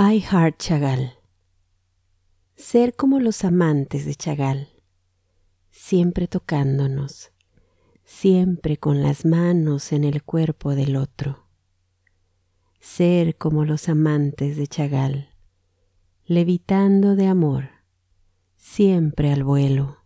I Heart Chagall. Ser como los amantes de Chagall, siempre tocándonos, siempre con las manos en el cuerpo del otro. Ser como los amantes de Chagall, levitando de amor, siempre al vuelo.